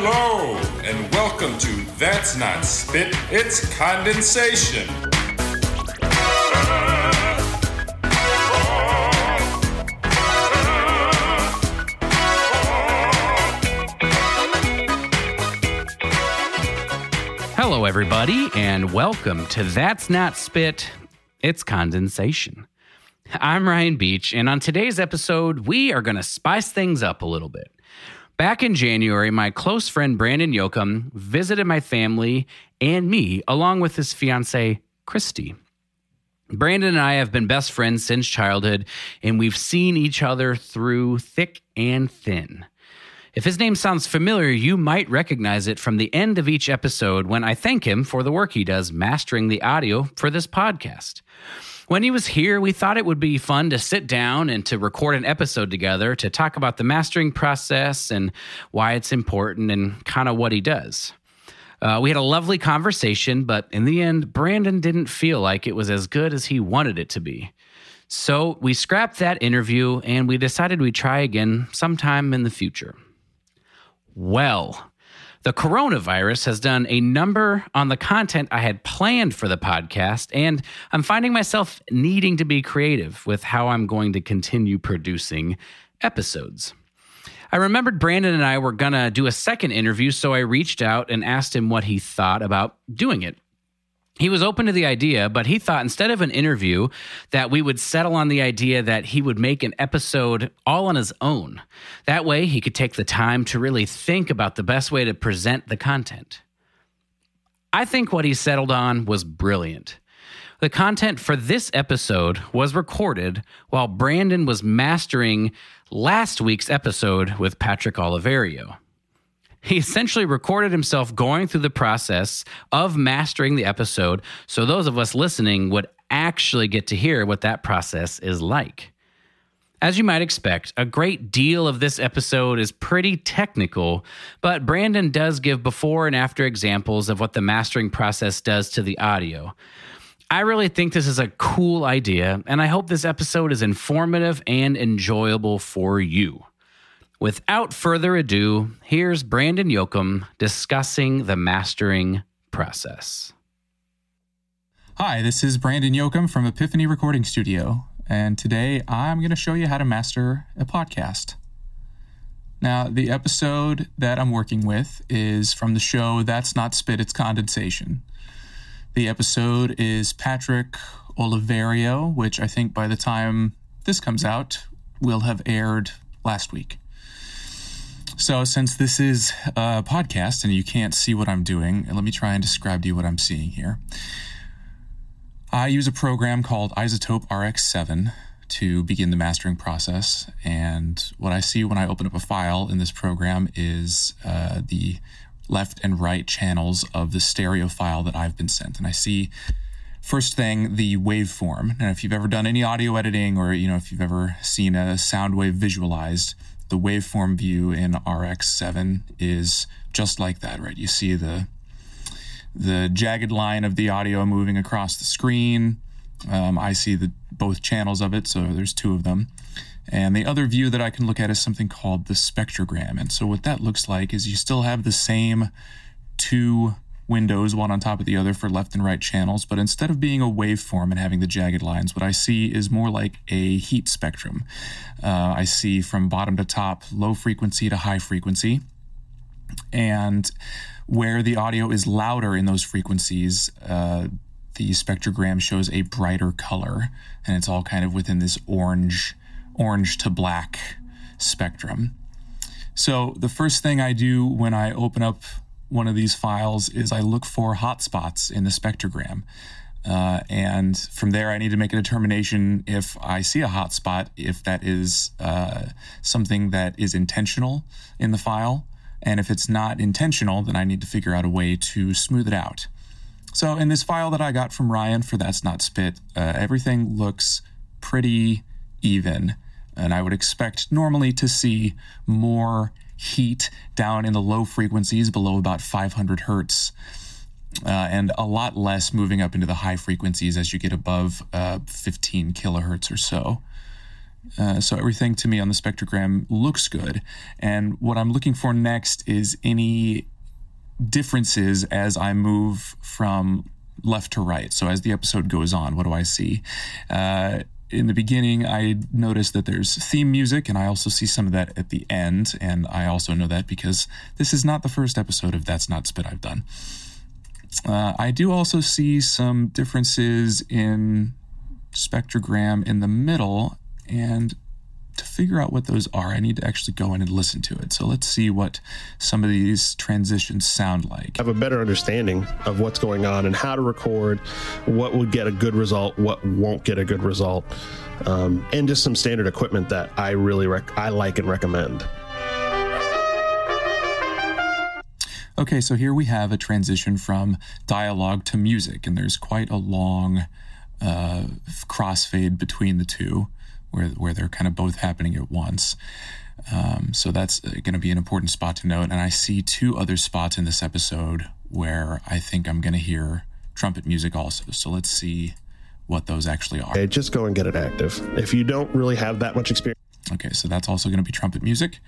Hello, and welcome to That's Not Spit, It's Condensation. Hello, everybody, and welcome to That's Not Spit, It's Condensation. I'm Ryan Beach, and on today's episode, we are going to spice things up a little bit. Back in January, my close friend Brandon Yoakum visited my family and me, along with his fiancee, Christy. Brandon and I have been best friends since childhood, and we've seen each other through thick and thin. If his name sounds familiar, you might recognize it from the end of each episode when I thank him for the work he does mastering the audio for this podcast. When he was here, we thought it would be fun to sit down and to record an episode together to talk about the mastering process and why it's important and kind of what he does. Uh, we had a lovely conversation, but in the end, Brandon didn't feel like it was as good as he wanted it to be. So we scrapped that interview and we decided we'd try again sometime in the future. Well, the coronavirus has done a number on the content I had planned for the podcast, and I'm finding myself needing to be creative with how I'm going to continue producing episodes. I remembered Brandon and I were going to do a second interview, so I reached out and asked him what he thought about doing it. He was open to the idea, but he thought instead of an interview that we would settle on the idea that he would make an episode all on his own. That way he could take the time to really think about the best way to present the content. I think what he settled on was brilliant. The content for this episode was recorded while Brandon was mastering last week's episode with Patrick Oliverio. He essentially recorded himself going through the process of mastering the episode so those of us listening would actually get to hear what that process is like. As you might expect, a great deal of this episode is pretty technical, but Brandon does give before and after examples of what the mastering process does to the audio. I really think this is a cool idea, and I hope this episode is informative and enjoyable for you. Without further ado, here's Brandon Yoakum discussing the mastering process. Hi, this is Brandon Yoakum from Epiphany Recording Studio, and today I'm going to show you how to master a podcast. Now, the episode that I'm working with is from the show That's Not Spit, It's Condensation. The episode is Patrick Oliverio, which I think by the time this comes out will have aired last week. So, since this is a podcast and you can't see what I'm doing, let me try and describe to you what I'm seeing here. I use a program called iZotope RX7 to begin the mastering process. And what I see when I open up a file in this program is uh, the left and right channels of the stereo file that I've been sent. And I see first thing the waveform. And if you've ever done any audio editing or you know if you've ever seen a sound wave visualized, the waveform view in RX7 is just like that, right? You see the the jagged line of the audio moving across the screen. Um, I see the both channels of it, so there's two of them. And the other view that I can look at is something called the spectrogram. And so what that looks like is you still have the same two windows, one on top of the other for left and right channels, but instead of being a waveform and having the jagged lines, what I see is more like a heat spectrum. Uh, I see from bottom to top, low frequency to high frequency. And where the audio is louder in those frequencies, uh, the spectrogram shows a brighter color, and it's all kind of within this orange, orange to black spectrum. So the first thing I do when I open up one of these files is I look for hotspots in the spectrogram. Uh, and from there, I need to make a determination if I see a hotspot, if that is uh, something that is intentional in the file. And if it's not intentional, then I need to figure out a way to smooth it out. So in this file that I got from Ryan for That's Not Spit, uh, everything looks pretty even. And I would expect normally to see more heat down in the low frequencies below about 500 hertz. Uh, and a lot less moving up into the high frequencies as you get above uh, 15 kilohertz or so. Uh, so everything to me on the spectrogram looks good. And what I'm looking for next is any differences as I move from left to right. So as the episode goes on, what do I see? In the beginning, I noticed that there's theme music, and I also see some of that at the end. And I also know that because this is not the first episode of That's Not Spit I've done. Uh, I do also see some differences in spectrogram in the middle, and to figure out what those are, I need to actually go in and listen to it. So let's see what some of these transitions sound like. have a better understanding of what's going on and how to record, what would get a good result, what won't get a good result, um, and just some standard equipment that I really rec- I like and recommend. Okay, so here we have a transition from dialogue to music, and there's quite a long uh, crossfade between the two, where where they're kind of both happening at once. Um, so that's going to be an important spot to note. And I see two other spots in this episode where I think I'm going to hear trumpet music also. So let's see what those actually are. Okay, just go and get it active. If you don't really have that much experience. Okay, so that's also going to be trumpet music.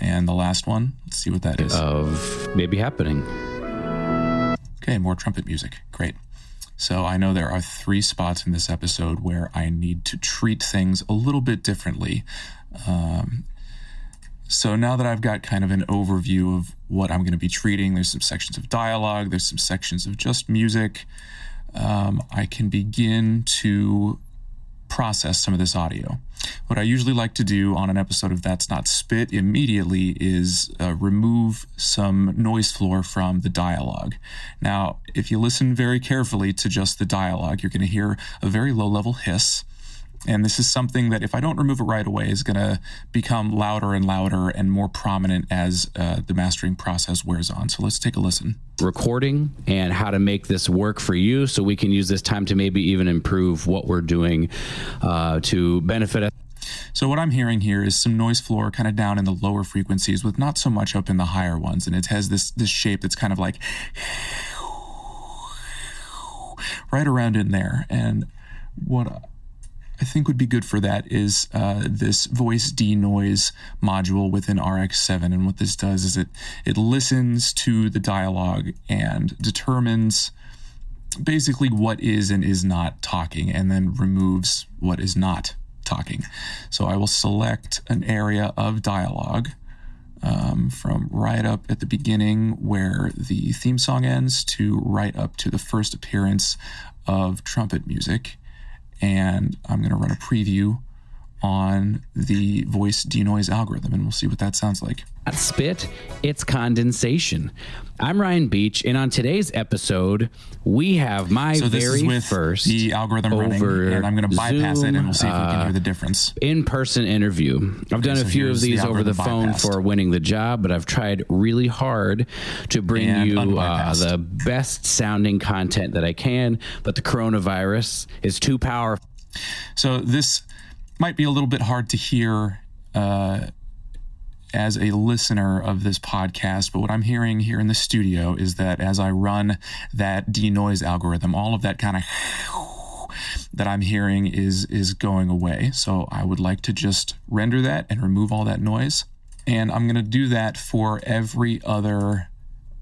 And the last one, let's see what that is. Of maybe happening. Okay, more trumpet music. Great. So I know there are three spots in this episode where I need to treat things a little bit differently. Um, so now that I've got kind of an overview of what I'm going to be treating, there's some sections of dialogue, there's some sections of just music. Um, I can begin to process some of this audio. What I usually like to do on an episode of That's Not Spit immediately is uh, remove some noise floor from the dialogue. Now, if you listen very carefully to just the dialogue, you're going to hear a very low level hiss. And this is something that, if I don't remove it right away, is going to become louder and louder and more prominent as uh, the mastering process wears on. So let's take a listen. Recording and how to make this work for you so we can use this time to maybe even improve what we're doing uh, to benefit us. So what I'm hearing here is some noise floor kind of down in the lower frequencies with not so much up in the higher ones. And it has this this shape that's kind of like right around in there. And what I think would be good for that is uh, this voice denoise module within RX7. And what this does is it it listens to the dialogue and determines basically what is and is not talking, and then removes what is not talking. So I will select an area of dialogue um, from right up at the beginning where the theme song ends to right up to the first appearance of trumpet music. And I'm going to run a preview on the voice denoise algorithm, and we'll see what that sounds like. Not spit, it's condensation. I'm Ryan Beach, and on today's episode, we have my So this very is with first the algorum running, and I'm going to bypass it, and we'll see if we can uh, hear the difference. in-person interview. I've done so a few of here's the these over the algorithm phone bypassed. for winning the job, but I've tried really hard to bring And you uh, the best sounding content that I can. But the coronavirus is too powerful. So this might be a little bit hard to hear uh, as a listener of this podcast, but what I'm hearing here in the studio is that as I run that denoise algorithm, all of that kind of that I'm hearing is is going away. So I would like to just render that and remove all that noise. And I'm going to do that for every other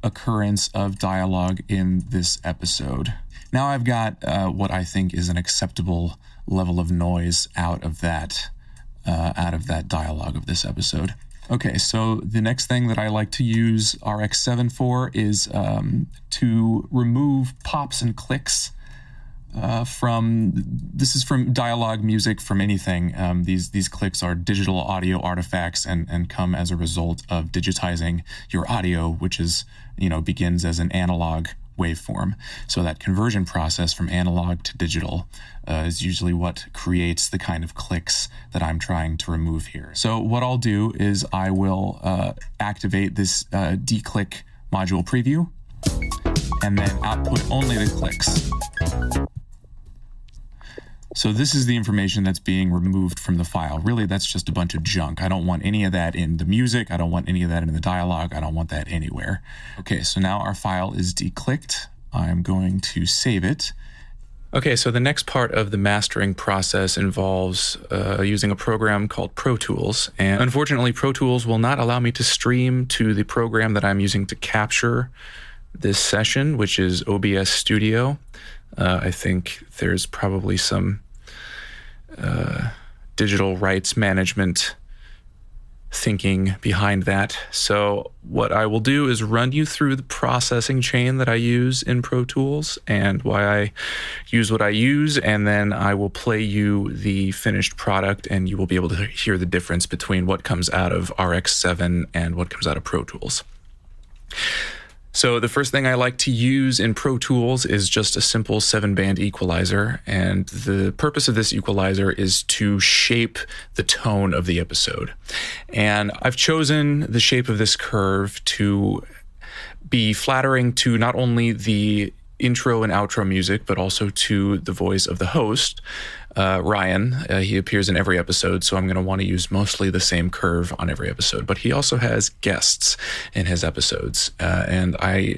occurrence of dialogue in this episode. Now I've got uh, what I think is an acceptable level of noise out of that uh, out of that dialogue of this episode. Okay, so the next thing that I like to use RX7 for is um, to remove pops and clicks uh, from this is from dialogue music from anything. Um, these these clicks are digital audio artifacts and and come as a result of digitizing your audio, which is you know begins as an analog waveform. So that conversion process from analog to digital uh, is usually what creates the kind of clicks that I'm trying to remove here. So what I'll do is I will uh, activate this uh, declick module preview and then output only the clicks. So this is the information that's being removed from the file. Really, that's just a bunch of junk. I don't want any of that in the music. I don't want any of that in the dialogue. I don't want that anywhere. Okay, so now our file is declicked. I'm going to save it. Okay, so the next part of the mastering process involves uh, using a program called Pro Tools. And unfortunately, Pro Tools will not allow me to stream to the program that I'm using to capture this session, which is OBS Studio. Uh, I think there's probably some uh, digital rights management thinking behind that. So, what I will do is run you through the processing chain that I use in Pro Tools and why I use what I use, and then I will play you the finished product, and you will be able to hear the difference between what comes out of RX7 and what comes out of Pro Tools. So the first thing I like to use in Pro Tools is just a simple seven band equalizer. And the purpose of this equalizer is to shape the tone of the episode. And I've chosen the shape of this curve to be flattering to not only the intro and outro music, but also to the voice of the host, uh, Ryan. Uh, he appears in every episode, so I'm going to want to use mostly the same curve on every episode. But he also has guests in his episodes, uh, and I,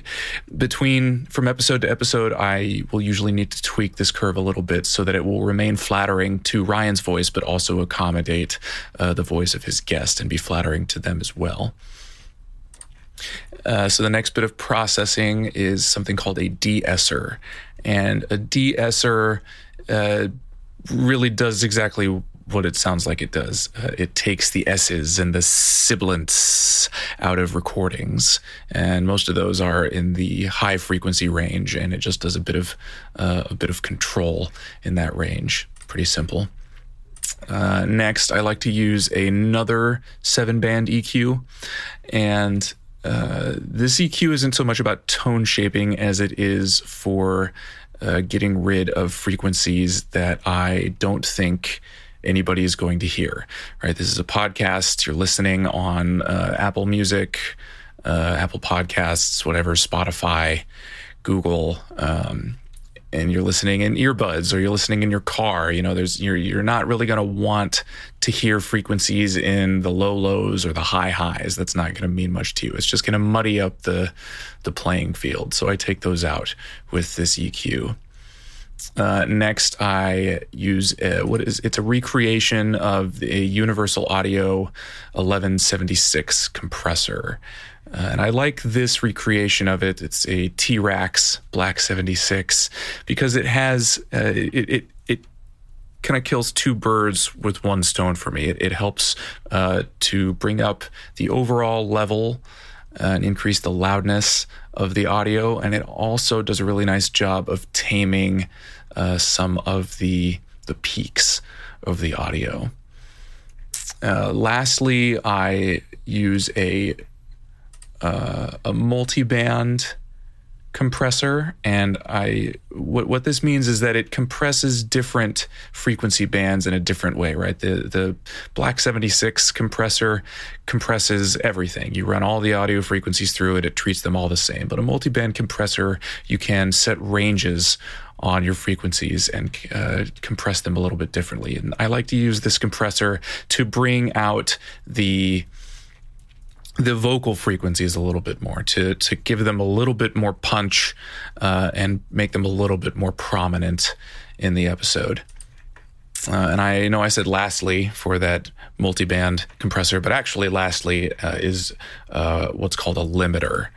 between from episode to episode, I will usually need to tweak this curve a little bit so that it will remain flattering to Ryan's voice, but also accommodate uh, the voice of his guest and be flattering to them as well. Uh, so the next bit of processing is something called a de-esser, and a de-esser uh, really does exactly what it sounds like it does. Uh, it takes the S's and the sibilants out of recordings, and most of those are in the high frequency range, and it just does a bit of uh, a bit of control in that range. Pretty simple. Uh, next, I like to use another seven band EQ, and uh, this EQ isn't so much about tone shaping as it is for uh, getting rid of frequencies that I don't think anybody is going to hear. Right? This is a podcast. You're listening on uh, Apple Music, uh, Apple Podcasts, whatever, Spotify, Google. Um, and you're listening in earbuds or you're listening in your car you know there's you're you're not really going to want to hear frequencies in the low lows or the high highs. That's not going to mean much to you. It's just going to muddy up the the playing field. So i take those out with this eq uh, next, I use a, what is it's a recreation of a Universal Audio 1176 compressor. Uh, and I like this recreation of it. It's a T-RackS Black 76 because it has uh, it, it it kind of kills two birds with one stone for me. It, it helps uh, to bring up the overall level uh, and increase the loudness of the audio, and it also does a really nice job of taming uh, some of the the peaks of the audio. Uh, lastly, I use a uh, a multi-band compressor and i what, what this means is that it compresses different frequency bands in a different way right? The the black 76 compressor compresses everything. You run all the audio frequencies through it it treats them all the same. But a multi-band compressor you can set ranges on your frequencies and uh, compress them a little bit differently. And i like to use this compressor to bring out the the vocal frequencies a little bit more to to give them a little bit more punch uh, and make them a little bit more prominent in the episode. Uh, and I know I said lastly for that multi-band compressor, but actually lastly uh, is uh, what's called a limiter.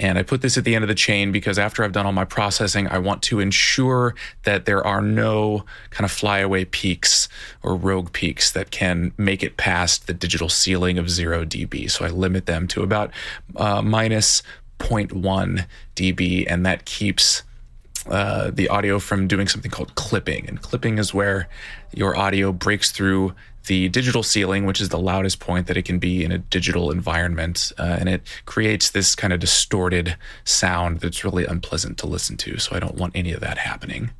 And I put this at the end of the chain because after I've done all my processing, I want to ensure that there are no kind of flyaway peaks or rogue peaks that can make it past the digital ceiling of zero dB. So I limit them to about uh, minus 0.1 dB, and that keeps uh, the audio from doing something called clipping. And clipping is where your audio breaks through the digital ceiling, which is the loudest point that it can be in a digital environment. Uh, and it creates this kind of distorted sound that's really unpleasant to listen to. So I don't want any of that happening.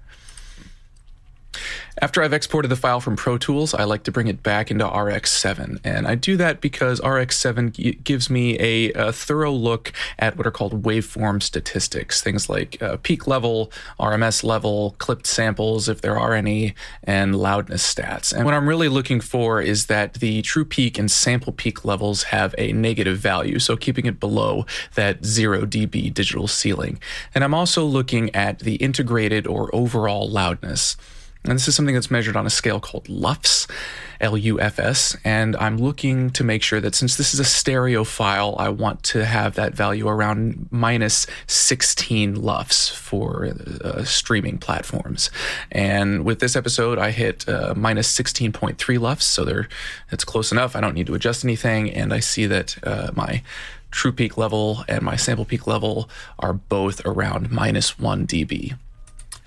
After I've exported the file from Pro Tools, I like to bring it back into RX7. And I do that because RX7 g- gives me a, a, thorough look at what are called waveform statistics, things like uh, peak level, RMS level, clipped samples, if there are any, and loudness stats. And what I'm really looking for is that the true peak and sample peak levels have a negative value, so keeping it below that 0 dB digital ceiling. And I'm also looking at the integrated or overall loudness. And this is something that's measured on a scale called LUFS, L U F S. And I'm looking to make sure that since this is a stereo file, I want to have that value around minus 16 LUFS for uh, streaming platforms. And with this episode, I hit uh, minus 16.3 LUFS. So there, it's close enough. I don't need to adjust anything. And I see that uh, my true peak level and my sample peak level are both around minus 1 dB.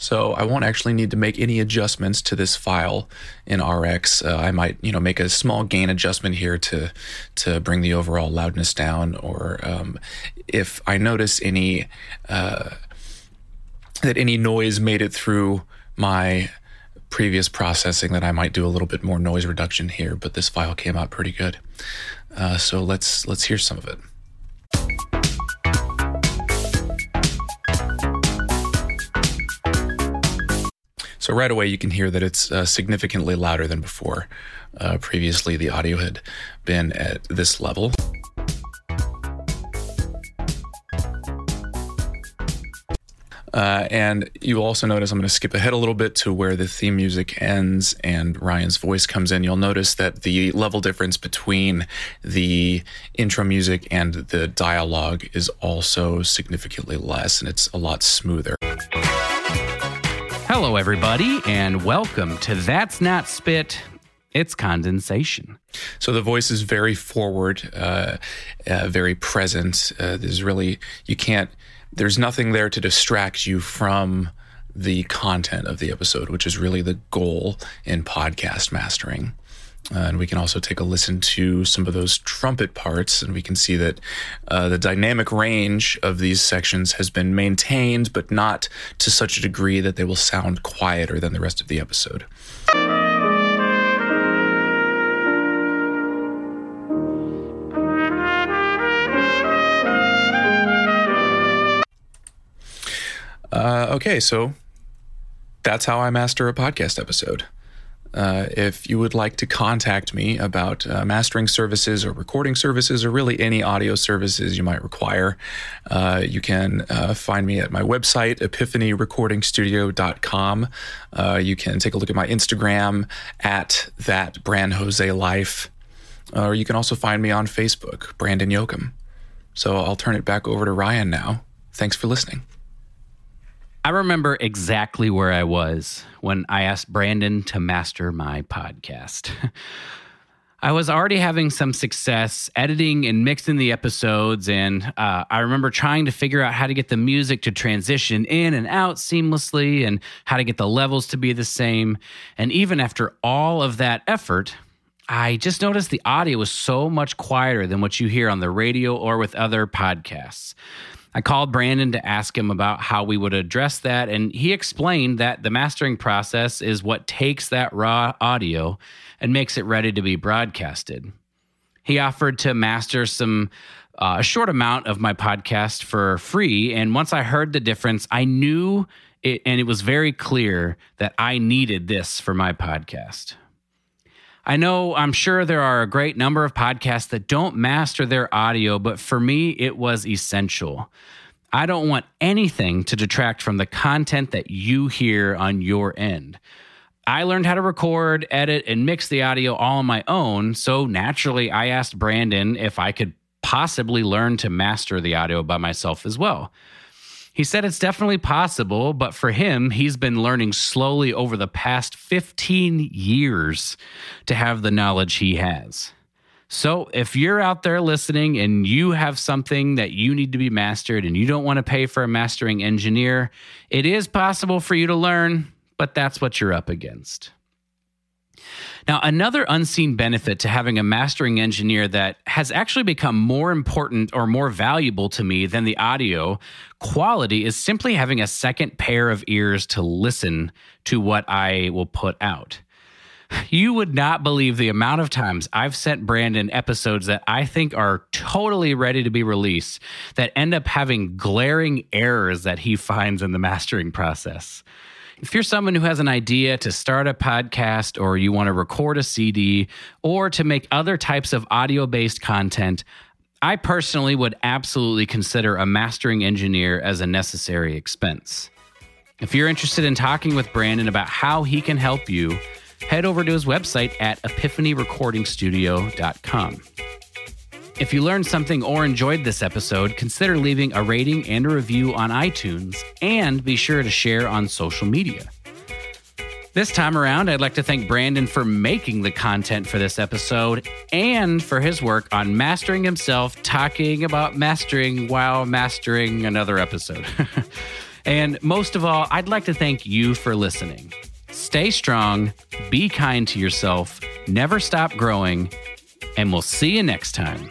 So I won't actually need to make any adjustments to this file in RX. Uh, I might, you know, make a small gain adjustment here to to bring the overall loudness down, or um, if I notice any uh, that any noise made it through my previous processing, that I might do a little bit more noise reduction here. But this file came out pretty good. Uh, so let's let's hear some of it. So right away, you can hear that it's uh, significantly louder than before. Uh, previously, the audio had been at this level. Uh, and you also notice I'm going to skip ahead a little bit to where the theme music ends and Ryan's voice comes in. You'll notice that the level difference between the intro music and the dialogue is also significantly less, and it's a lot smoother. Hello, everybody, and welcome to That's Not Spit. It's condensation. So the voice is very forward, uh, uh, very present. Uh, there's really, you can't, there's nothing there to distract you from the content of the episode, which is really the goal in podcast mastering. And we can also take a listen to some of those trumpet parts, and we can see that uh, the dynamic range of these sections has been maintained, but not to such a degree that they will sound quieter than the rest of the episode. Uh, okay, so that's how I master a podcast episode. Uh, if you would like to contact me about uh, mastering services or recording services or really any audio services you might require, uh, you can uh, find me at my website, epiphanyrecordingstudio.com. Uh, you can take a look at my Instagram at that Brand Jose Life, or you can also find me on Facebook, Brandon Yoakum. So I'll turn it back over to Ryan now. Thanks for listening. I remember exactly where I was when I asked Brandon to master my podcast. I was already having some success editing and mixing the episodes, and uh, I remember trying to figure out how to get the music to transition in and out seamlessly and how to get the levels to be the same. And even after all of that effort, I just noticed the audio was so much quieter than what you hear on the radio or with other podcasts. I called Brandon to ask him about how we would address that, and he explained that the mastering process is what takes that raw audio and makes it ready to be broadcasted. He offered to master some uh, a short amount of my podcast for free, and once I heard the difference, I knew it, and it was very clear that I needed this for my podcast. I know I'm sure there are a great number of podcasts that don't master their audio, but for me, it was essential. I don't want anything to detract from the content that you hear on your end. I learned how to record, edit, and mix the audio all on my own. So naturally, I asked Brandon if I could possibly learn to master the audio by myself as well. He said it's definitely possible, but for him, he's been learning slowly over the past 15 years to have the knowledge he has. So, if you're out there listening and you have something that you need to be mastered and you don't want to pay for a mastering engineer, it is possible for you to learn, but that's what you're up against. Now, another unseen benefit to having a mastering engineer that has actually become more important or more valuable to me than the audio quality is simply having a second pair of ears to listen to what I will put out. You would not believe the amount of times I've sent Brandon episodes that I think are totally ready to be released that end up having glaring errors that he finds in the mastering process. If you're someone who has an idea to start a podcast or you want to record a CD or to make other types of audio based content, I personally would absolutely consider a mastering engineer as a necessary expense. If you're interested in talking with Brandon about how he can help you, head over to his website at epiphanyrecordingstudio.com. If you learned something or enjoyed this episode, consider leaving a rating and a review on iTunes and be sure to share on social media. This time around, I'd like to thank Brandon for making the content for this episode and for his work on mastering himself, talking about mastering while mastering another episode. and most of all, I'd like to thank you for listening. Stay strong, be kind to yourself, never stop growing, and we'll see you next time.